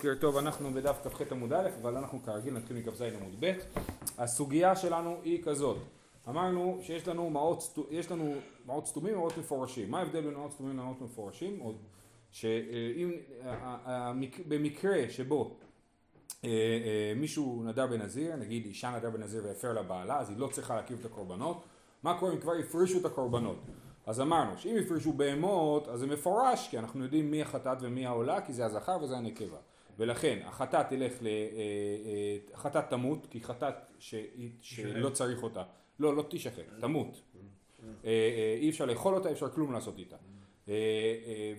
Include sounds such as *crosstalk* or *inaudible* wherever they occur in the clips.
בוקר טוב, אנחנו בדף כ"ח עמוד א', אבל אנחנו כרגיל נתחיל מכ"ז עמוד ב'. הסוגיה שלנו היא כזאת, אמרנו שיש לנו מעות, יש לנו מעות סתומים ומעות מפורשים. מה ההבדל בין מעות סתומים למעות מפורשים? שאם, במקרה שבו אה, אה, מישהו נדר בנזיר, נגיד אישה נדר בנזיר והפר לבעלה, אז היא לא צריכה להקריב את הקורבנות. מה קורה אם כבר הפרישו את הקורבנות? אז אמרנו שאם יפרשו בהמות אז זה מפורש כי אנחנו יודעים מי החטאת ומי העולה כי זה הזכר וזה הנקבה ולכן החטאת תלך ל... אה, אה, החטאת תמות כי חטאת ש... שלא צריך אותה. לא לא תשחט תמות. אה, אי אפשר לאכול אותה אי אפשר כלום לעשות איתה.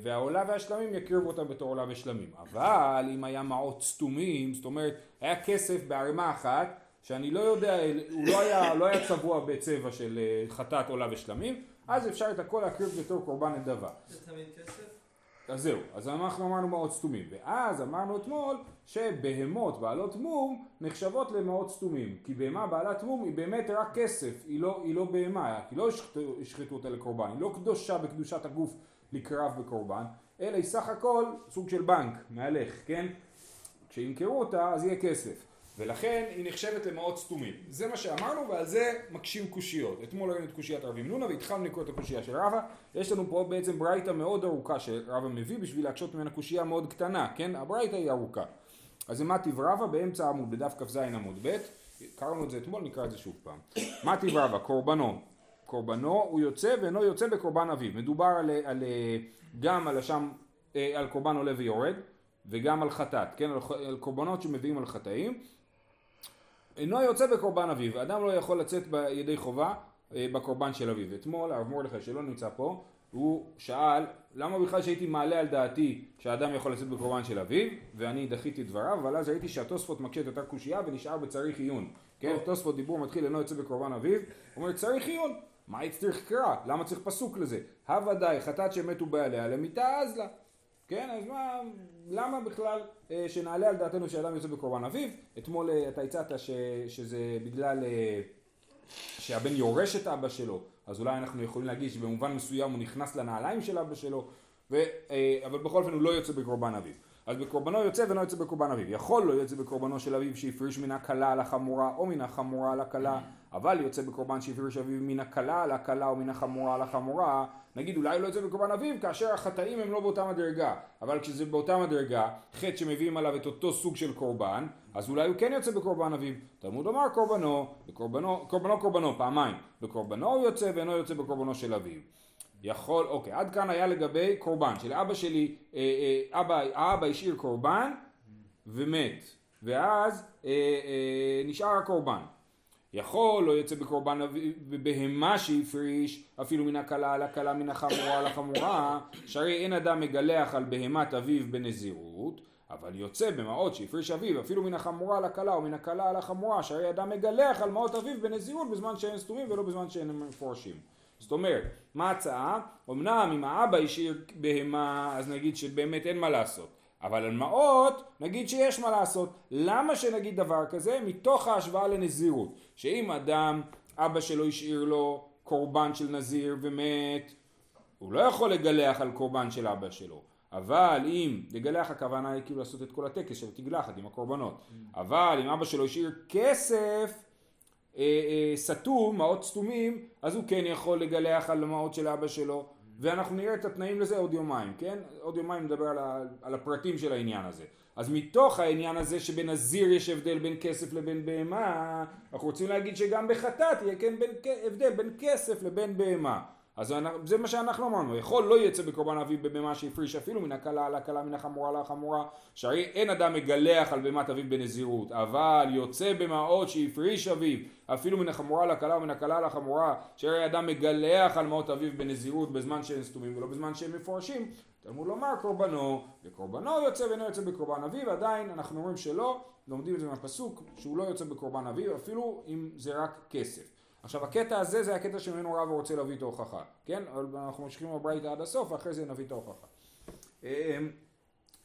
והעולה והשלמים יקריבו אותה בתור עולה ושלמים. אבל אם היה מעות סתומים זאת אומרת היה כסף בערימה אחת שאני לא יודע, הוא לא היה, לא היה צבוע בצבע של חטאת עולה ושלמים, אז אפשר את הכל להקריב בתור קורבן נדבה. זה תמיד כסף? אז זהו, אז אנחנו אמרנו מעות סתומים, ואז אמרנו אתמול שבהמות בעלות מום נחשבות למעות סתומים, כי בהמה בעלת מום היא באמת רק כסף, היא לא, היא לא בהמה, כי לא השחיתו אותה לקורבן, היא לא קדושה בקדושת הגוף לקרב בקורבן, אלא היא סך הכל סוג של בנק, מהלך, כן? כשימכרו אותה אז יהיה כסף. ולכן היא נחשבת למעות סתומים. זה מה שאמרנו ועל זה מקשים קושיות. אתמול ראינו את קושיית רבי מנונה והתחלנו לקרוא את הקושייה של רבא. יש לנו פה בעצם ברייתא מאוד ארוכה שרבא מביא בשביל להקשות ממנה קושייה מאוד קטנה, כן? הברייתא היא ארוכה. אז זה מטיב רבא באמצע העמוד, בדף כ"ז עמוד ב', קראנו את זה אתמול, נקרא את זה שוב פעם. מטיב רבא, קורבנו. קורבנו הוא יוצא ואינו יוצא בקורבן אביו. מדובר על, על, גם על, השם, אה, על קורבן עולה ויורד וגם על חטאת, כן? על קורבנות שמביאים על חטאים. אינו יוצא בקורבן אביו, אדם לא יכול לצאת בידי חובה אה, בקורבן של אביו. אתמול הרב מרדכי שלא נמצא פה, הוא שאל למה בכלל שהייתי מעלה על דעתי שאדם יכול לצאת בקורבן של אביו ואני דחיתי דבריו אבל אז ראיתי שהתוספות מקשה את אותה קושייה ונשאר בצריך עיון כן, תוספות דיבור מתחיל אינו יוצא בקורבן אביו הוא אומר צריך עיון מה צריך קרא? למה צריך פסוק לזה? הוודאי חטאת שמתו בעליה למיתה אז לה כן, אז מה, למה בכלל אה, שנעלה על דעתנו שאדם יוצא בקורבן אביו? אתמול אה, אתה הצעת ש, שזה בגלל אה, שהבן יורש את אבא שלו, אז אולי אנחנו יכולים להגיד שבמובן מסוים הוא נכנס לנעליים של אבא שלו, ו, אה, אבל בכל אופן הוא לא יוצא בקורבן אביו. אז בקורבנו יוצא ואינו יוצא בקורבן אביו. יכול לא יוצא בקורבנו של אביו שהפריש מן הקלה על החמורה או מן החמורה על הקלה, אבל יוצא בקורבן שהפריש אביו מן הקלה על הקלה או מן החמורה על החמורה, נגיד אולי לא יוצא בקורבן אביו כאשר החטאים הם לא באותה מדרגה, אבל כשזה באותה מדרגה, חטא שמביאים עליו את אותו סוג של קורבן, אז אולי הוא כן יוצא בקורבן אביו. תלמוד אמר קורבנו, קורבנו קורבנו פעמיים, בקורבנו הוא יוצא ואינו יוצא בקורבנו של אביו. יכול, אוקיי, עד כאן היה לגבי קורבן, שלאבא שלי, אה, אה, אבא, האבא השאיר קורבן ומת, ואז אה, אה, נשאר הקורבן. יכול לא יוצא בקורבן בבהמה שהפריש אפילו מן הקלה על הקלה מן החמורה על החמורה שהרי אין אדם מגלח על בהמת אביו בנזירות אבל יוצא במעות שהפריש אביו אפילו מן החמורה על הקלה או מן הקלה על החמורה שהרי אדם מגלח על מעות אביו בנזירות בזמן שאין סתומים ולא בזמן שאין מפורשים זאת אומרת, מה ההצעה? אמנם אם האבא השאיר בהמה, אז נגיד שבאמת אין מה לעשות. אבל על מעות, נגיד שיש מה לעשות. למה שנגיד דבר כזה? מתוך ההשוואה לנזירות. שאם אדם, אבא שלו השאיר לו קורבן של נזיר ומת, הוא לא יכול לגלח על קורבן של אבא שלו. אבל אם, לגלח הכוונה היא כאילו לעשות את כל הטקס של תגלחת עם הקורבנות. אבל אם אבא שלו השאיר כסף, סתום, מעות סתומים, אז הוא כן יכול לגלח על המעות של אבא שלו, ואנחנו נראה את התנאים לזה עוד יומיים, כן? עוד יומיים נדבר על, ה, על הפרטים של העניין הזה. אז מתוך העניין הזה שבנזיר יש הבדל בין כסף לבין בהמה, אנחנו רוצים להגיד שגם בחטאת יהיה כן בין, הבדל בין כסף לבין בהמה. אז זה מה שאנחנו אמרנו, יכול לא יצא בקורבן אביו בבהמה שהפריש אפילו מן הקלה על הקלה מן החמורה על החמורה, שהרי אין אדם מגלח על בהמת אביו בנזירות, אבל יוצא במעות שהפריש אביו אפילו מן החמורה על הקלה ומן הקלה על החמורה, שהרי אדם מגלח על מעות אביו בנזירות בזמן שאין סתומים ולא בזמן שהם מפורשים, תלמוד לומר קורבנו, וקורבנו יוצא ואינו יוצא בקורבן אביו, עדיין אנחנו אומרים שלא, לומדים את זה מהפסוק, שהוא לא יוצא בקורבן אביו אפילו אם זה רק כסף. עכשיו הקטע הזה זה הקטע שממנו רבא רוצה להביא את ההוכחה, כן? אבל אנחנו ממשיכים בברייתא עד הסוף ואחרי זה נביא את ההוכחה. אמ,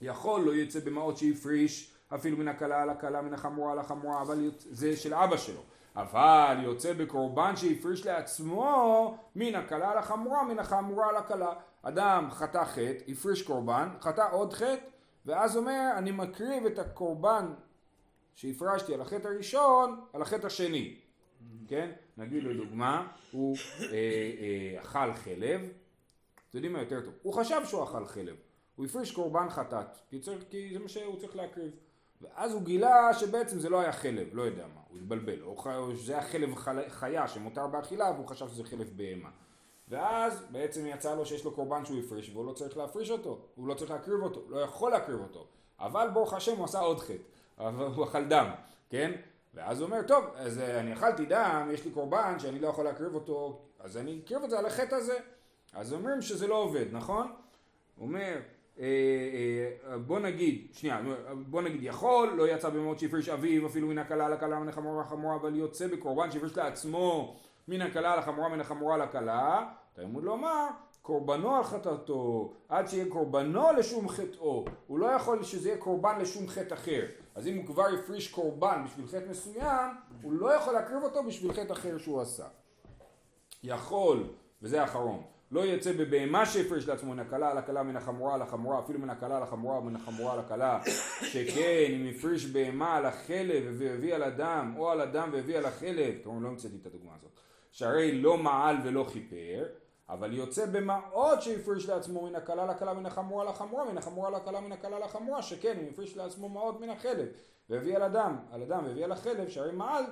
יכול לא יצא במעות שהפריש אפילו מן הקלה על הקלה מן החמורה על החמורה אבל זה של אבא שלו אבל יוצא בקורבן שהפריש לעצמו מן הקלה על החמורה מן החמורה על הקלה אדם חטא חטא הפריש קורבן חטא עוד חטא ואז אומר, אני מקריב את הקורבן שהפרשתי על החטא הראשון, על החטא השני. כן? נגיד לדוגמה, הוא אה, אה, אכל חלב, אתם יודעים מה יותר טוב, הוא חשב שהוא אכל חלב, הוא הפריש קורבן חטאת, כי, צריך, כי זה מה שהוא צריך להקריב. ואז הוא גילה שבעצם זה לא היה חלב, לא יודע מה, הוא התבלבל, או שזה היה חלב חיה שמותר באכילה והוא חשב שזה חלב בהמה. ואז בעצם יצא לו שיש לו קורבן שהוא הפריש והוא לא צריך להפריש אותו, הוא לא צריך להקריב אותו, לא יכול להקריב אותו. אבל ברוך השם הוא עשה עוד חטא, הוא אכל דם, כן? ואז הוא אומר, טוב, אז אה, אני אכלתי דם, יש לי קורבן שאני לא יכול להקריב אותו, אז אני אקריב את זה על החטא הזה. אז אומרים שזה לא עובד, נכון? הוא אומר, אה, אה, בוא נגיד, שנייה, בוא נגיד יכול, לא יצא במות שהפריש אביו אפילו מן הכלה לכלה מן החמורה לחמורה, אבל יוצא בקורבן שהפריש לעצמו מן הכלה לחמורה מן החמורה לכלה, תלמוד לומר, קורבנו על חטאתו, עד שיהיה קורבנו לשום חטאו, הוא לא יכול שזה יהיה קורבן לשום חטא אחר, אז אם הוא כבר הפריש קורבן בשביל חטא מסוים, הוא לא יכול להקריב אותו בשביל חטא אחר שהוא עשה. יכול, וזה האחרון, לא יצא בבהמה שהפריש לעצמו מן הקלה על הקלה מן החמורה על החמורה אפילו מן הקלה על החמורה ומן החמורה על הקלה שכן אם הפריש בהמה על החלב והביא על הדם או על הדם והביא על החלב כלומר לא המצאתי את הדוגמה הזאת שהרי לא מעל ולא כיפר אבל יוצא במעות שהפריש לעצמו מן הקלה לקלה מן החמורה לחמורה מן החמורה לקלה מן הקלה לחמורה שכן אם הפריש לעצמו מעות מן החלב. והביא על הדם על הדם והביא על החלב שהרי מעל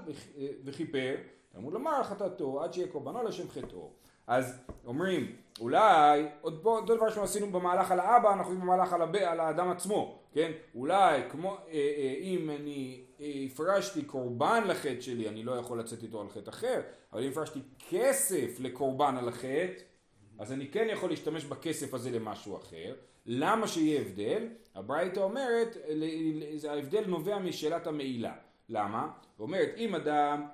וכיפר תלמוד לומר על חטאתו עד שיהיה קורבנו לשם חטאו אז אומרים, אולי, עוד פה, אותו דבר שעשינו במהלך על האבא, אנחנו עושים במהלך על, הב, על האדם עצמו, כן? אולי, כמו, אה, אה, אם אני אה, הפרשתי קורבן לחטא שלי, אני לא יכול לצאת איתו על חטא אחר, אבל אם הפרשתי כסף לקורבן על החטא, אז אני כן יכול להשתמש בכסף הזה למשהו אחר. למה שיהיה הבדל? הברייתא אומרת, ההבדל נובע משאלת המעילה. למה? אומרת, אם אדם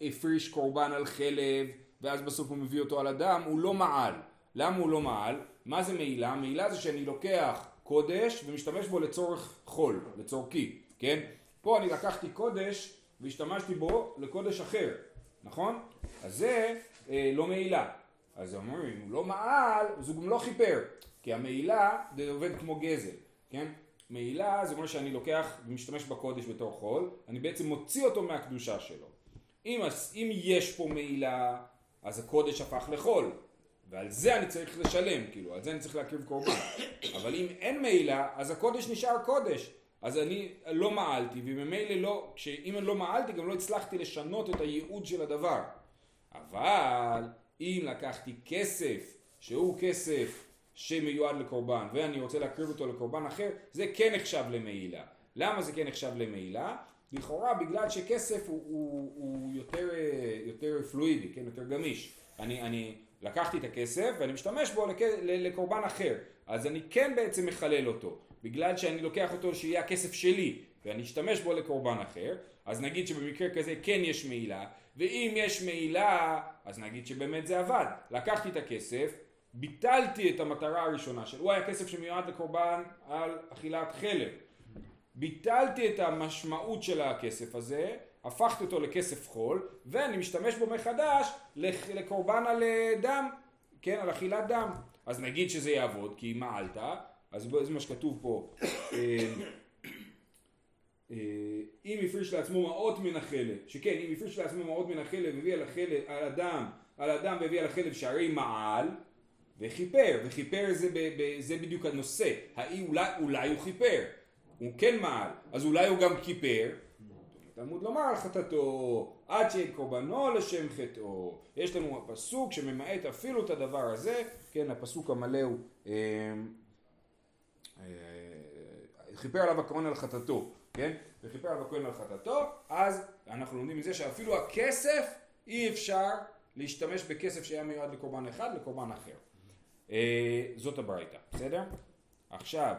הפריש קורבן על חלב, ואז בסוף הוא מביא אותו על הדם, הוא לא מעל. למה הוא לא מעל? מה זה מעילה? מעילה זה שאני לוקח קודש ומשתמש בו לצורך חול, לצורכי, כן? פה אני לקחתי קודש והשתמשתי בו לקודש אחר, נכון? אז זה אה, לא מעילה. אז אומרים, אם הוא לא מעל, אז הוא גם לא כיפר. כי המעילה זה עובד כמו גזל, כן? מעילה זה אומר שאני לוקח ומשתמש בקודש בתור חול, אני בעצם מוציא אותו מהקדושה שלו. אם, אם יש פה מעילה, אז הקודש הפך לחול, ועל זה אני צריך לשלם, כאילו, על זה אני צריך להקריב קורבן. אבל אם אין מעילה, אז הקודש נשאר קודש. אז אני לא מעלתי, וממילא לא, אם לא מעלתי, גם לא הצלחתי לשנות את הייעוד של הדבר. אבל אם לקחתי כסף, שהוא כסף שמיועד לקורבן, ואני רוצה להקריב אותו לקורבן אחר, זה כן נחשב למעילה. למה זה כן נחשב למעילה? לכאורה בגלל שכסף הוא, הוא, הוא יותר, יותר פלואידי, כן, יותר גמיש. אני, אני לקחתי את הכסף ואני משתמש בו לק, לקורבן אחר, אז אני כן בעצם מחלל אותו, בגלל שאני לוקח אותו שיהיה הכסף שלי ואני אשתמש בו לקורבן אחר, אז נגיד שבמקרה כזה כן יש מעילה, ואם יש מעילה, אז נגיד שבאמת זה עבד. לקחתי את הכסף, ביטלתי את המטרה הראשונה שלו, הוא היה כסף שמיועד לקורבן על אכילת חלב. ביטלתי את המשמעות של הכסף הזה, הפכתי אותו לכסף חול, ואני משתמש בו מחדש לקורבן על אה, דם, כן, על אכילת דם. אז נגיד שזה יעבוד, כי מעלת, אז זה מה שכתוב פה. אה, אה, אם הפריש לעצמו מעות מן החלב, שכן, אם הפריש לעצמו מעות מן החלב, הביא על החלב, על הדם, על הדם והביא על החלב שערי מעל, וכיפר, וכיפר זה, זה בדיוק הנושא, האי אולי, אולי הוא כיפר, הוא כן מעל, אז אולי הוא גם כיפר. תלמוד לומר על חטאתו, עד שיהיה קורבנו לשם חטאו. יש לנו פסוק שממעט אפילו את הדבר הזה, כן, הפסוק המלא הוא אה, אה, כיפר עליו הכהן על חטאתו, כן? וכיפר עליו הכהן על חטאתו, אז אנחנו לומדים מזה שאפילו הכסף אי אפשר להשתמש בכסף שהיה מיועד לקורבן אחד לקורבן אחר. אה, זאת הברייתא, בסדר? עכשיו,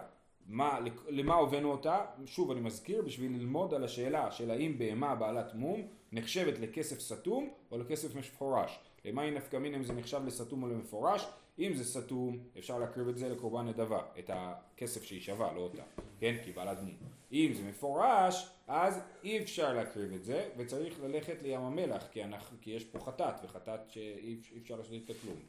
מה, למה הבאנו אותה? שוב אני מזכיר, בשביל ללמוד על השאלה של האם בהמה בעלת מום נחשבת לכסף סתום או לכסף מפורש. למה היא נפקא מינה אם זה נחשב לסתום או למפורש? אם זה סתום, אפשר להקריב את זה לקורבן נדבה, את הכסף שהיא שווה, לא אותה, כן? כי בעלת מום. אם זה מפורש, אז אי אפשר להקריב את זה, וצריך ללכת לים המלח, כי, אנחנו, כי יש פה חטאת, וחטאת שאי אפשר לעשות איתה כלום.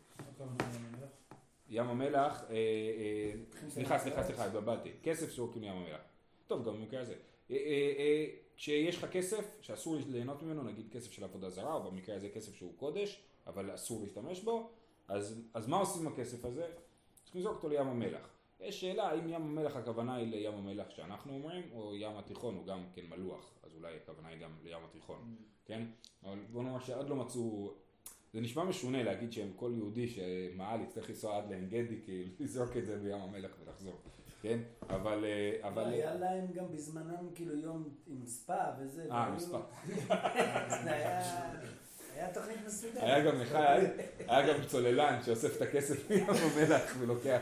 ים המלח, אה, אה, סליחה, סליחה, סליחה, התבלבלתי, כסף שורקים ים המלח. טוב, גם במקרה הזה. אה, אה, אה, כשיש לך כסף שאסור ליהנות ממנו, נגיד כסף של עבודה זרה, או במקרה הזה כסף שהוא קודש, אבל אסור להשתמש בו, אז, אז מה עושים עם הכסף הזה? צריכים לזרוק אותו לים המלח. יש שאלה האם ים המלח הכוונה היא לים המלח שאנחנו אומרים, או ים התיכון הוא גם כן מלוח, אז אולי הכוונה היא גם לים התיכון, כן? אבל בוא נאמר שעד לא מצאו, זה נשמע משונה להגיד שהם כל יהודי שמעל יצטרך לנסוע עד לעין גדי, כאילו לזרוק את זה בים המלח ולחזור, כן? אבל... אה, אבל... היה להם גם בזמנם כאילו יום עם ספא וזה. אה, עם ספא. *laughs* זה היה תוכנית מסודרת. היה גם לך, היה- גם צוללן שאוסף את הכסף *laughs* מים המלח ולוקח.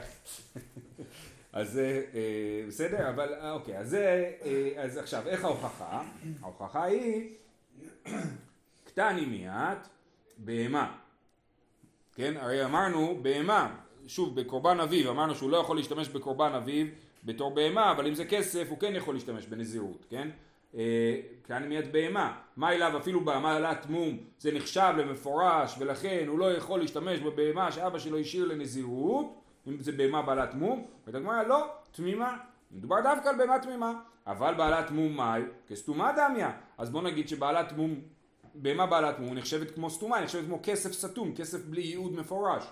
אז זה אה, בסדר, אבל אה, אוקיי, אז זה, אה, אז עכשיו, איך ההוכחה? ההוכחה היא *clears throat* קטני מיעט בהמה. כן, הרי אמרנו בהמה, שוב בקורבן אביב, אמרנו שהוא לא יכול להשתמש בקורבן אביב בתור בהמה, אבל אם זה כסף הוא כן יכול להשתמש בנזירות, כן? אה, קטני מיעט בהמה, מה אליו? אפילו בעמלת מום, זה נחשב למפורש ולכן הוא לא יכול להשתמש בבהמה שאבא שלו השאיר לנזירות, אם זה בהמה בעלת מום, ואת הגמרא לא, תמימה, מדובר דווקא על בהמה תמימה, אבל בעלת מום מאי? כסתומה דמיה, אז בוא נגיד שבעלת מום בהמה בעלת מום נחשבת כמו סתומה, היא נחשבת כמו כסף סתום, כסף בלי ייעוד מפורש.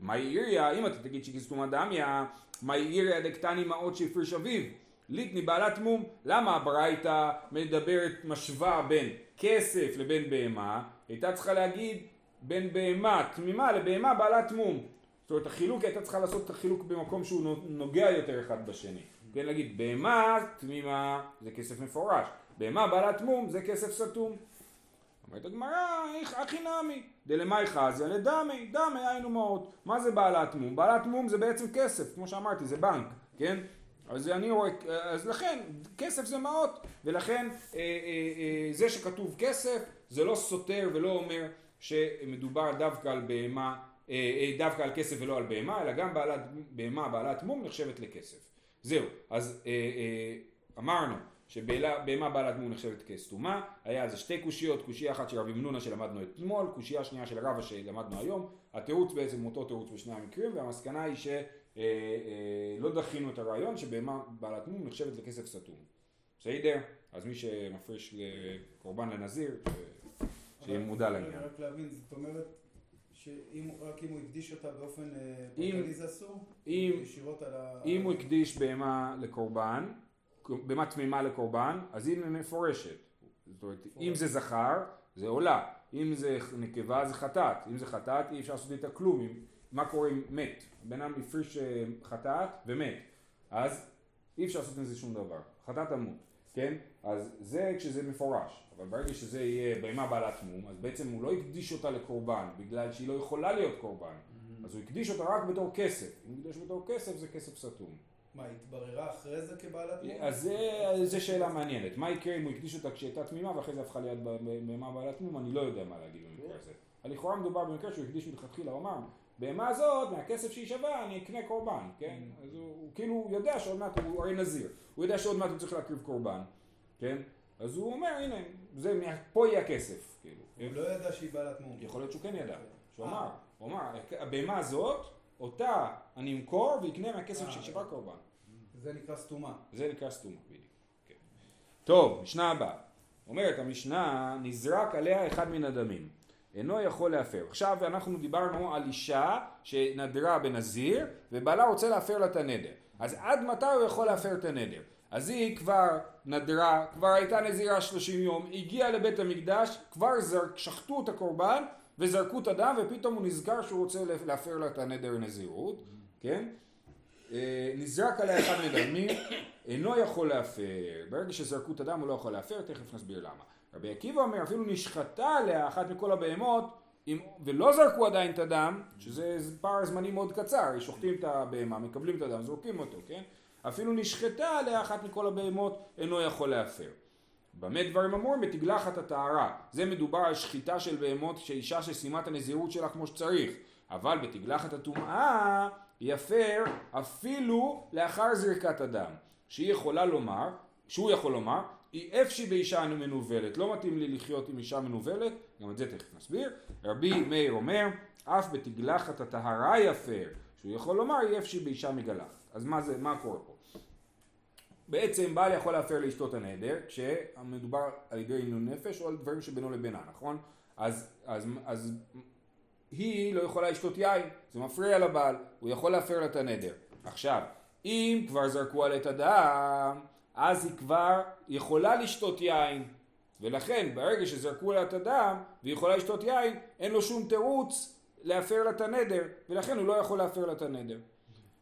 מאי איריה, אם אתה תגיד שהיא כסתומה דמיה, מאי איריה דקטני מעות שהפריש אביו. ליטני בעלת מום, למה הברייתא מדברת, משווה בין כסף לבין בהמה? הייתה צריכה להגיד בין בהמה תמימה לבהמה בעלת מום. זאת אומרת החילוק, הייתה צריכה לעשות את החילוק במקום שהוא נוגע יותר אחד בשני. כן, להגיד בהמה תמימה זה כסף מפורש, בהמה בעלת מום זה כסף סתום. אומרת הגמרא, הכי נמי, דלמאי חזיה לדמי, דמי היינו מעות. מה זה בעלת מום? בעלת מום זה בעצם כסף, כמו שאמרתי, זה בנק, כן? אז אני רואה, אז לכן, כסף זה מעות, ולכן אה, אה, אה, זה שכתוב כסף, זה לא סותר ולא אומר שמדובר דווקא על בהמה, אה, אה, דווקא על כסף ולא על בהמה, אלא גם בעלת, בהמה בעלת מום נחשבת לכסף. זהו, אז אה, אה, אמרנו שבהמה בעלת מום נחשבת כסתומה, היה על זה שתי קושיות, קושייה אחת של רבי מנונה שלמדנו אתמול, קושייה שנייה של רבא שלמדנו היום, התירוץ בעצם אותו תירוץ בשני המקרים, והמסקנה היא שלא אה, אה, דחינו את הרעיון שבהמה בעלת מום נחשבת לכסף סתום. בסדר? אז מי שמפריש לקורבן לנזיר, שיהיה מודע לעניין. רק להבין, זאת אומרת שאם רק אם הוא הקדיש אותה באופן אה, פרטני זה אסור? אם- ישירות על ה... אם הוא הקדיש בהמה לקורבן, בהמה תמימה לקורבן, אז היא מפורשת. זאת אומרת, אם זה זכר, זה עולה. אם זה נקבה, זה חטאת. אם זה חטאת, אי אפשר לעשות איתה כלום. מה קורה אם מת? בן אדם הפריש אה, חטאת ומת. אז אי אפשר לעשות עם זה שום דבר. חטאת תמות, כן? אז זה כשזה מפורש. אבל ברגע שזה יהיה בהמה בעלת מום, אז בעצם הוא לא הקדיש אותה לקורבן, בגלל שהיא לא יכולה להיות קורבן. אז הוא הקדיש אותה רק בתור כסף. אם הוא הקדיש בתור כסף, זה כסף סתום. מה, התבררה אחרי זה כבעלת מום? אז זו שאלה מעניינת. מה יקרה אם הוא הקדיש אותה כשהיא הייתה תמימה ואחרי זה הפכה להיות בהמה בעלת מום? אני לא יודע מה להגיד במקרה הזה. אבל לכאורה מדובר במקרה שהוא הקדיש מלכתחילה, הוא אמר, בהמה הזאת, מהכסף שהיא שווה, אני אקנה קורבן, כן? אז הוא הוא כאילו יודע שעוד מעט, הוא הרי נזיר, הוא יודע שעוד מעט הוא צריך להקריב קורבן, כן? אז הוא אומר, הנה, זה, פה יהיה הכסף, כאילו. הוא לא ידע שהיא בעלת מום. יכול להיות שהוא כן ידע, שהוא אמר, הוא אמר, הבהמה הזאת, אותה אני אמכור ואקנה מהכסף אה, שהיא שווה קורבן. זה נקרא סתומה. זה נקרא סתומה, בדיוק. כן. טוב, משנה הבאה. אומרת המשנה, נזרק עליה אחד מן הדמים. אינו יכול להפר. עכשיו אנחנו דיברנו על אישה שנדרה בנזיר, ובעלה רוצה להפר לה את הנדר. אז עד מתי הוא יכול להפר את הנדר? אז היא כבר נדרה, כבר הייתה נזירה 30 יום, הגיעה לבית המקדש, כבר זרק, שחטו את הקורבן וזרקו את הדם, ופתאום הוא נזכר שהוא רוצה להפר לה את הנדר נזירות, כן? אה, נזרק עליה אחד מדמים, אינו יכול להפר. ברגע שזרקו את הדם הוא לא יכול להפר, תכף נסביר למה. רבי עקיבא אומר, אפילו נשחטה עליה אחת מכל הבהמות, אם, ולא זרקו עדיין את הדם, שזה פער זמני מאוד קצר, שוחטים את הבהמה, מקבלים את הדם, זורקים אותו, כן? אפילו נשחטה עליה אחת מכל הבהמות, אינו יכול להפר. במה דברים אמורים? בתגלחת הטהרה. זה מדובר על שחיטה של בהמות שאישה שסיימה את הנזירות שלה כמו שצריך. אבל בתגלחת הטומאה יפר אפילו לאחר זריקת הדם. שהיא יכולה לומר, שהוא יכול לומר, היא אפשי באישה מנוולת, לא מתאים לי לחיות עם אישה מנוולת, גם את זה תכף נסביר. רבי מאיר אומר, אף בתגלחת הטהרה יפר, שהוא יכול לומר יפשי באישה מגלחת. אז מה זה, מה קורה פה? בעצם בעל יכול להפר לאשתו את הנדר כשמדובר על ידי עינון נפש או על דברים שבינו לבינה, נכון? אז, אז, אז היא לא יכולה לשתות יין, זה מפריע לבעל, הוא יכול להפר לה את הנדר. עכשיו, אם כבר זרקו עליה את הדם, אז היא כבר יכולה לשתות יין, ולכן ברגע שזרקו עליה את הדם והיא יכולה לשתות יין, אין לו שום תירוץ להפר לה את הנדר, ולכן הוא לא יכול להפר לה את הנדר.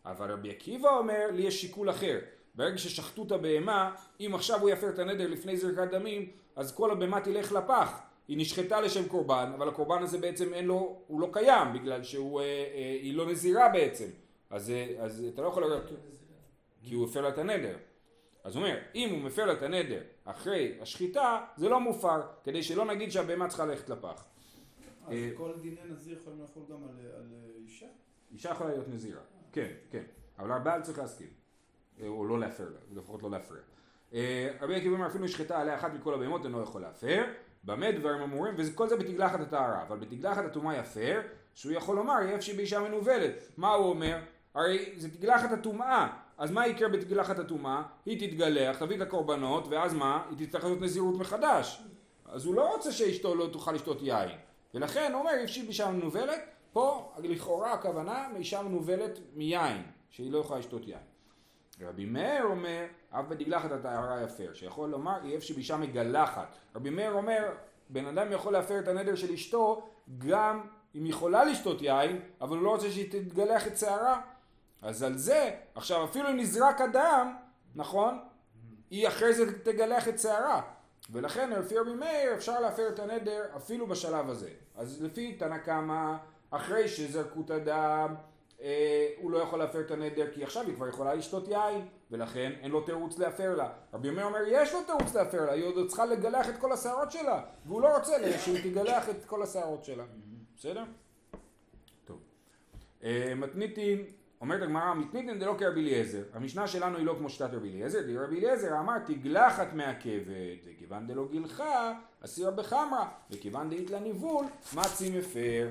אבל רבי עקיבא אומר, לי יש שיקול אחר. ברגע ששחטו את הבהמה, אם עכשיו הוא יפר את הנדר לפני זרקת דמים, אז כל הבהמה תלך לפח. היא נשחטה לשם קורבן, אבל הקורבן הזה בעצם אין לו, הוא לא קיים, בגלל שהוא, אה, אה, היא לא נזירה בעצם. אז, אה, אז אתה לא יכול לראות, כי הוא הפר לה את הנדר. אז הוא אומר, אם הוא מפר לה את הנדר אחרי השחיטה, זה לא מופר, כדי שלא נגיד שהבהמה צריכה ללכת לפח. אז אה, כל דיני נזיר יכולים לחול גם על על אישה? אישה יכולה להיות נזירה, כן, כן, אבל הבעל צריך להסכים, אה, או לא להפר לה, לפחות לא להפריע. אה, רבי עקיבא אומר אפילו נשחטה עליה אחת מכל הבהמות אינו יכול להפר, במה דברים אמורים, וכל זה בתגלחת הטהרה, אבל בתגלחת הטומאה יפר, שהוא יכול לומר יהיה אפשי באישה מנוולת, מה הוא אומר? הרי זה תגלחת הטומאה, אז מה יקרה בתגלחת הטומאה? היא תתגלח, תביא את הקורבנות, ואז מה? היא תצטרך לעשות נזירות מחדש. אז הוא לא רוצה שאשתו לא תוכל לשתות יין. ולכן הוא אומר, יפשי באישה מנוולת, פה לכאורה הכוונה מאישה מנוולת מיין, שהיא לא יכולה לשתות יין. רבי מאיר אומר, אף בתגלחת הטהרה יפר, שיכול לומר, יהיה שבאישה מגלחת. רבי מאיר אומר, בן אדם יכול להפר את הנדר של אשתו, גם אם היא יכולה לשתות יין, אבל הוא לא רוצה שהיא תתגלח את שערה. אז על זה, עכשיו אפילו אם נזרק הדם, נכון? היא אחרי זה תגלח את שערה. ולכן לפי רבי מאיר אפשר להפר את הנדר אפילו בשלב הזה. אז לפי תנא קמא, אחרי שזרקו את הדם, אה, הוא לא יכול להפר את הנדר כי עכשיו היא כבר יכולה לשתות יין ולכן אין לו תירוץ להפר לה. רבי מאיר אומר יש לו תירוץ להפר לה, היא עוד צריכה לגלח את כל השערות שלה והוא לא רוצה שהיא תגלח את כל השערות שלה. בסדר? טוב. אה, מתניתין אומרת הגמרא, מתניתין דלא כרבי אליעזר, המשנה שלנו היא לא כמו שיטת רבי אליעזר, די רבי אליעזר אמר תגלחת מעכבת, וכיוון דלא גילחה, אסירה בחמרה, וכיוון דאית לה ניבול, מצי מפר.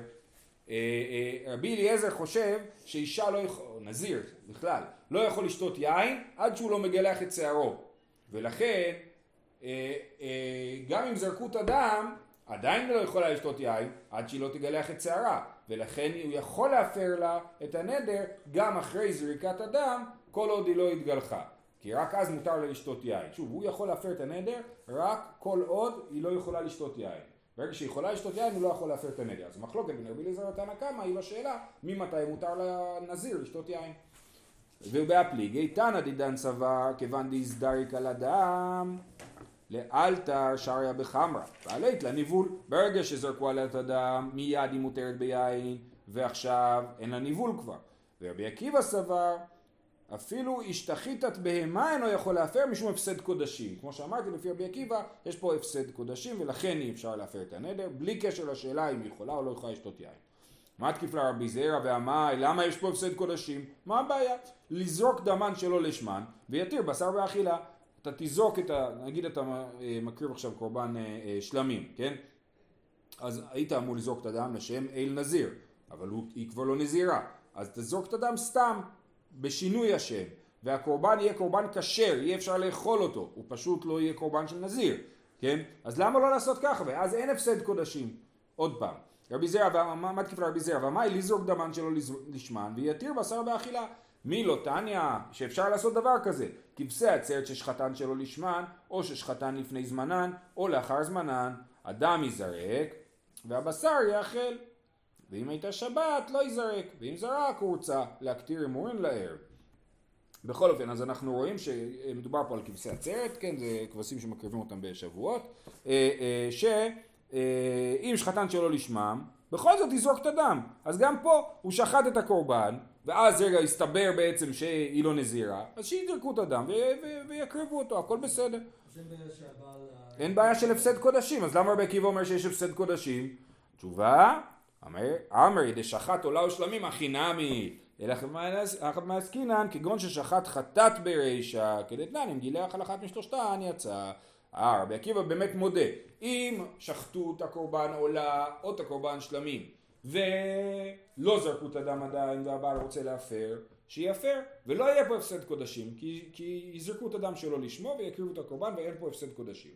אה, אה, רבי אליעזר חושב שאישה לא יכול, או נזיר בכלל, לא יכול לשתות יין עד שהוא לא מגלח את שערו, ולכן אה, גם אם זרקו את הדם, עדיין לא יכולה לשתות יין עד שהיא לא תגלח את שערה, ולכן הוא יכול להפר לה את הנדר גם אחרי זריקת הדם, כל עוד היא לא התגלחה. כי רק אז מותר לה לשתות יין. שוב, הוא יכול להפר את הנדר רק כל עוד היא לא יכולה לשתות יין. ברגע שהיא יכולה לשתות יין הוא לא יכול להפר את הנדר. אז מחלוקת בין רבי אליעזר לתנא קמא היא בשאלה ממתי מותר לנזיר לשתות יין. ובהפליגי תנא דידן סבר כיוון דאיזדריק על הדם לאלתר שריה בחמרה, ועלית לניבול. ברגע שזרקו עליה את הדם, מיד היא מותרת ביין, ועכשיו אין לה ניבול כבר. ורבי עקיבא סבר, אפילו השתחיתת בהמה אינו יכול להפר משום הפסד קודשים. כמו שאמרתי, לפי רבי עקיבא, יש פה הפסד קודשים, ולכן אי אפשר להפר את הנדר, בלי קשר לשאלה אם היא יכולה או לא יכולה לשתות יין. מה תקיף לה רבי זעירא ואמי, למה יש פה הפסד קודשים? מה הבעיה? לזרוק דמן שלא לשמן, ויתיר בשר ואכילה. אתה תזרוק את ה... נגיד אתה אה, מקריב עכשיו קורבן אה, אה, שלמים, כן? אז היית אמור לזרוק את הדם לשם אל נזיר, אבל הוא, היא כבר לא נזירה, אז תזרוק את הדם סתם, בשינוי השם, והקורבן יהיה קורבן כשר, יהיה אפשר לאכול אותו, הוא פשוט לא יהיה קורבן של נזיר, כן? אז למה לא לעשות ככה? ואז אין הפסד קודשים. עוד פעם, רבי זרע, מה תקיף לרבי זרע? ומה היא לזרוק דמן שלו לשמן, ויתיר בשר באכילה. מי לא תניא, שאפשר לעשות דבר כזה, כבשי עצרת ששחטן שלו לשמן, או ששחטן לפני זמנן, או לאחר זמנן, הדם ייזרק, והבשר יאכל. ואם הייתה שבת, לא ייזרק, ואם זרק, הוא רוצה להקטיר הימורים לערב. בכל אופן, אז אנחנו רואים שמדובר פה על כבשי עצרת, כן, זה כבשים שמקריבים אותם בשבועות, אה, אה, שאם אה, שחטן שלו לשמם, בכל זאת יזרוק את הדם. אז גם פה הוא שחט את הקורבן, ואז רגע הסתבר בעצם שהיא לא נזירה, אז שיזרקו את הדם ויקריבו אותו, הכל בסדר. אין בעיה של הפסד קודשים, אז למה רבי עקיבא אומר שיש הפסד קודשים? תשובה, אמר דשחט עולה ושלמים הכי נמי, אלא מעסקינן כגון ששחט חטאת ברישא, כדתנן אם גילח על אחת משלושתן יצא. אה, רבי עקיבא באמת מודה, אם שחטו את הקורבן עולה או את הקורבן שלמים ולא זרקו את הדם עדיין והבעל רוצה להפר, שיפר, ולא יהיה פה הפסד קודשים, כי, כי יזרקו את הדם שלו לשמו ויקריבו את הקורבן ואין פה הפסד קודשים.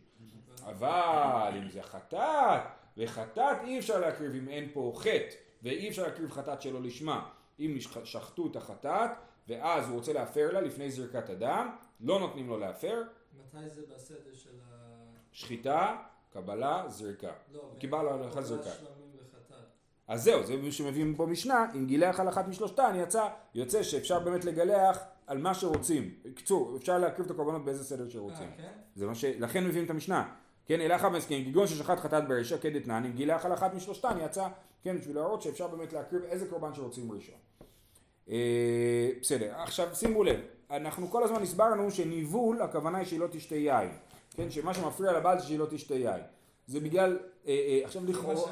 אבל אם זה חטאת, וחטאת אי אפשר להקריב אם אין פה חטא, ואי אפשר להקריב חטאת שלא לשמה. אם שחטו את החטאת, ואז הוא רוצה להפר לה לפני זריקת הדם, לא נותנים לו להפר, מתי זה בסדר של ה... שחיטה, קבלה, זריקה. לא, קיבל הלכה זריקה. אז זהו, זה מה שמביאים פה משנה, אם גילח על אחת משלושתן יצא, יוצא שאפשר באמת לגלח על מה שרוצים. בקיצור, אפשר להקריב את הקורבנות באיזה סדר שרוצים. אה, כן? זה מה ש... לכן מביאים את המשנה. כן, אלך המסכן, כגון ששחט חטאת ברישה כדתנן, אם גילח על אחת משלושתן יצא, כן, בשביל להראות שאפשר באמת להקריב איזה קורבן שרוצים ראשון. אה, בסדר, עכשיו שימו לב, אנחנו כל הזמן הסברנו שניבול, הכוונה היא שהיא לא תשתה יין. כן, שמה שמפריע לבעל זה שהיא לא תשתה יין. זה בגלל, אה, אה, עכשיו לכאורה... הכל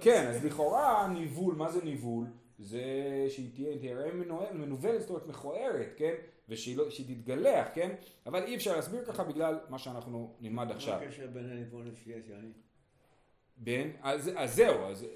כן. אז לכאורה ניבול, מה זה ניבול? זה שהיא תהיה, מנוהל- מנוולת, זאת אומרת מכוערת, כן? ושהיא לא, תתגלח, כן? אבל אי אפשר להסביר ככה בגלל מה שאנחנו נלמד עכשיו. מה הקשר בין הניבון לשתיית יין? בין, אז, אז זהו, אז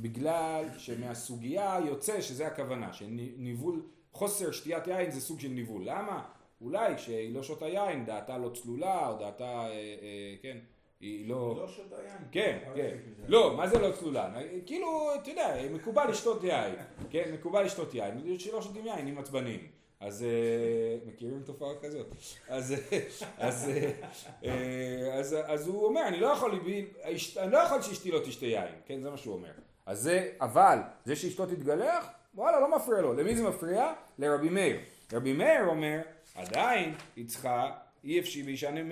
בגלל שמהסוגיה יוצא שזה הכוונה, שניבול, חוסר שתיית יין זה סוג של ניבול. למה? אולי כשהיא לא שותה יין, דעתה לא צלולה, או דעתה, אה, אה, כן, היא לא... לא שותה יין. כן, מה כן. הזה? לא, מה זה לא צלולה? כאילו, אתה יודע, מקובל לשתות יין. כן, מקובל לשתות יין. שלא שותים יין, הם עצבניים. אז אה, מכירים תופעה כזאת. אז, אה, אז, אה, אה, אז, אז הוא אומר, אני לא יכול, לבי- אני לא יכול שאשתי לא תשתה יין. כן, זה מה שהוא אומר. אז זה, אבל, זה שאשתו תתגלח, וואלה, לא מפריע לו. למי זה מפריע? לרבי מאיר. רבי מאיר אומר, עדיין היא צריכה, אי אפשר באישה, אה,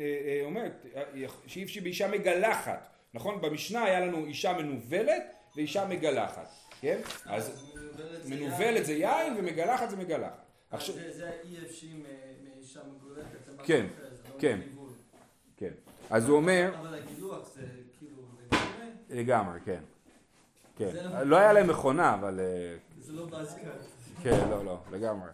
אה, אומרת, אה, שאי אפשר באישה מגלחת. נכון? במשנה היה לנו אישה מנוולת ואישה מגלחת. כן? אז מנוולת זה יין ומגלחת זה מגלחת. זה אי אפשי מאישה מגולחת. כן, לא כן. כן. אז הוא אומר, אבל הגילוח זה כאילו לגמרי, כן. כן. לא- לא היה להם מכונה, אבל... זה לא באזכר. כן, לא, לא, לגמרי.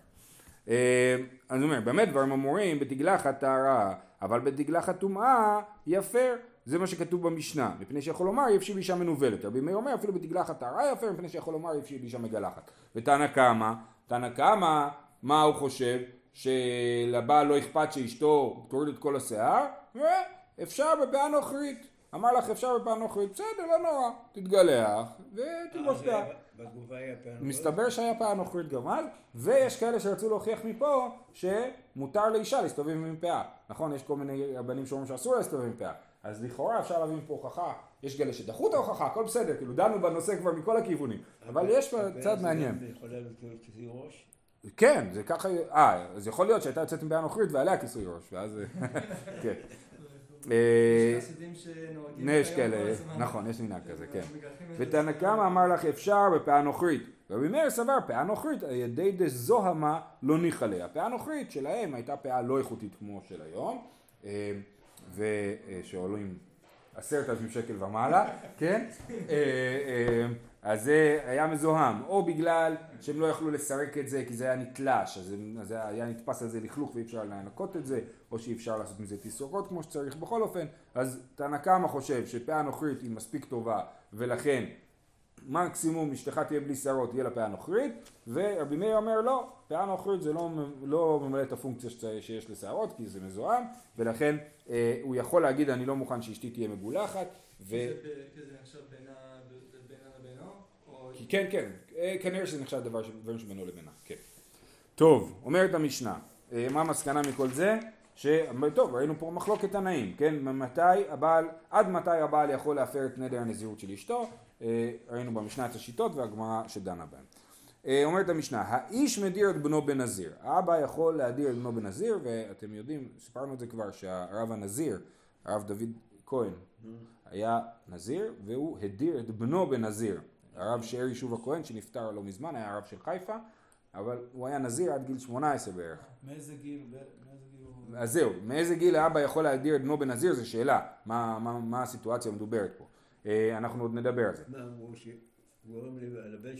אה, אז הוא אומר, באמת דברים אמורים בתגלחת טהרה, אבל בתגלחת טומאה יפר. זה מה שכתוב במשנה, מפני שיכול לומר יפשי באישה מנוולת. רבי מאיר אומר אפילו בתגלחת טהרה יפר, מפני שיכול לומר יפשי באישה מגלחת. ותנא קמא, תנא קמא, מה הוא חושב? שלבעל לא אכפת שאשתו תוריד את כל השיער? אה, אפשר בפאה נוכרית. אמר לך אפשר בפאה נוכרית, בסדר, לא נורא, תתגלח ותלבש פאה. מסתבר שהיה פאה נוכרית גם אז, ויש כאלה שרצו להוכיח מפה שמותר לאישה להסתובב עם פאה. נכון, יש כל מיני רבנים שאומרים שאסור לה להסתובב עם פאה. אז לכאורה אפשר להביא מפה הוכחה, יש כאלה שדחו את ההוכחה, הכל בסדר, כאילו דנו בנושא כבר מכל הכיוונים. אבל יש פה צד מעניין. זה יכול להיות כיסוי ראש? כן, זה ככה, אה, אז יכול להיות שהייתה יוצאת עם נוכרית ועליה כיסוי ראש, ואז, *laughs* כן. אה, יש שנוהגים יש היום כאלה. נכון, יש מנהג כזה, כן. ותנא. קמא אמר לך אפשר בפאה נוכרית. רבי מאיר סבר פאה נוכרית על ידי דזוהמה לא ניחא ליה. פאה נוכרית שלהם הייתה פאה לא איכותית כמו של היום, אה, ושעולים עשרת אלפים שקל ומעלה, כן? אה, אה, אז זה היה מזוהם, או בגלל שהם לא יכלו לסרק את זה כי זה היה נתלש, אז זה- היה נתפס על זה לכלוך ואי אפשר לנקות את זה, או שאי אפשר לעשות מזה תסרוקות כמו שצריך בכל אופן, אז תנא קמא חושב שפאה נוכרית היא מספיק טובה ולכן מקסימום אשתך תהיה בלי שערות, תהיה לה פאה נוכרית, ורבי מאיר אומר לא, פאה נוכרית זה לא, לא ממלא את הפונקציה שיש לשערות, כי זה מזוהם, ולכן אה, הוא יכול להגיד אני לא מוכן שאשתי תהיה מגולחת, ו... זה נחשב בינה לבינו? כי כן, כן, אה, כנראה שזה נחשב דבר שבינו לבינה, כן. טוב, אומרת המשנה, אה, מה המסקנה מכל זה? ש... טוב, ראינו פה מחלוקת תנאים, כן? מתי הבעל, עד מתי הבעל יכול להפר את נדר הנזירות של אשתו? אה, ראינו במשנה את השיטות והגמרא שדנה בהן. אה, אומרת המשנה, האיש מדיר את בנו בנזיר. האבא יכול להדיר את בנו בנזיר, ואתם יודעים, סיפרנו את זה כבר, שהרב הנזיר, הרב דוד כהן, היה נזיר, והוא הדיר את בנו בנזיר. הרב שאר יישוב הכהן, שנפטר לא מזמן, היה הרב של חיפה, אבל הוא היה נזיר עד גיל 18 בערך. מאיזה גיל? ב- מאיזה גיל הוא... אז זהו, מאיזה גיל האבא יכול להדיר את בנו בנזיר זו שאלה, מה, מה, מה הסיטואציה המדוברת פה. אה, אנחנו עוד נדבר על זה. מה אמרו ש... הוא אומר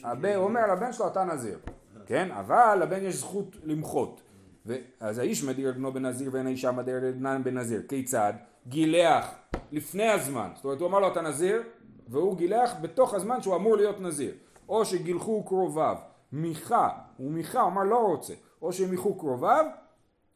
הבן הוא לבן שלו אתה נזיר, כן? אבל לבן יש זכות למחות. ו- אז האיש מדיר את בנו בנזיר ואין האישה מדירה את בנן בנזיר. כיצד? גילח לפני הזמן. זאת אומרת הוא אמר לו אתה נזיר, והוא גילח בתוך הזמן שהוא אמור להיות נזיר. או שגילחו קרוביו, מיכה, ומיכה אמר לא רוצה, או שמיכו קרוביו,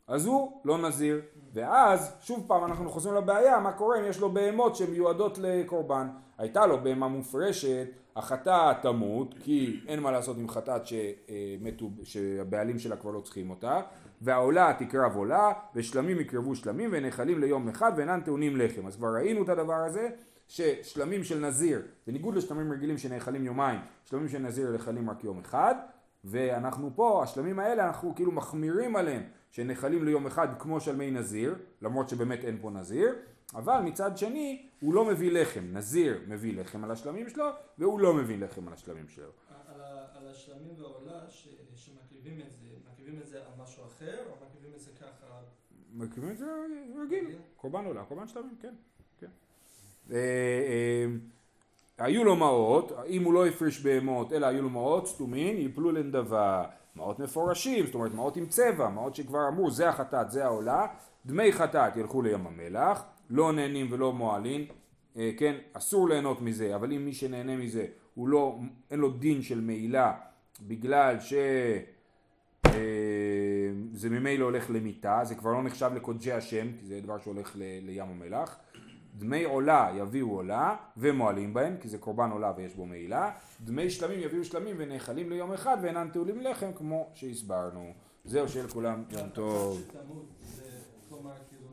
אז הוא לא נזיר. ואז, שוב פעם אנחנו חוזרים לבעיה, מה קורה אם יש לו בהמות שמיועדות לקורבן. הייתה לו בהמה מופרשת, החטאת תמות, כי אין מה לעשות עם חטאת שמתו, שהבעלים שלה כבר לא צריכים אותה, והעולה תקרב עולה, ושלמים יקרבו שלמים, ונחלים ליום אחד, ואינם טעונים לחם. אז כבר ראינו את הדבר הזה, ששלמים של נזיר, בניגוד לשלמים רגילים שנאכלים יומיים, שלמים של נזיר נאכלים רק יום אחד, ואנחנו פה, השלמים האלה, אנחנו כאילו מחמירים עליהם, שנחלים ליום אחד כמו שלמי נזיר, למרות שבאמת אין פה נזיר, אבל מצד שני, הוא לא מביא לחם, נזיר מביא לחם על השלמים שלו, והוא לא מביא לחם על השלמים שלו. על על השלמים והעולה ש- שמקריבים את זה, מקריבים את זה על משהו אחר, או מקריבים את זה ככה? מקריבים את זה רגיל, קורבן עולה, קורבן שלמים, כן. כן. אה, אה, היו לו מעות, אם הוא לא הפריש בהמות, אלא היו לו מעות סתומים, יפלו לנדבה. מעות מפורשים, זאת אומרת מעות עם צבע, מעות שכבר אמרו זה החטאת, זה העולה, דמי חטאת ילכו לים המלח, לא נהנים ולא מועלין, אה, כן, אסור ליהנות מזה, אבל אם מי שנהנה מזה, הוא לא, אין לו דין של מעילה, בגלל ש... אה, זה ממילא הולך למיתה, זה כבר לא נחשב לקודשי השם, כי זה דבר שהולך ל- לים המלח. דמי עולה יביאו עולה ומועלים בהם, כי זה קורבן עולה ויש בו מעילה. דמי שלמים יביאו שלמים ונאכלים ליום אחד ואינם טעולים לחם כמו שהסברנו. זהו, שיהיה לכולם יום טוב.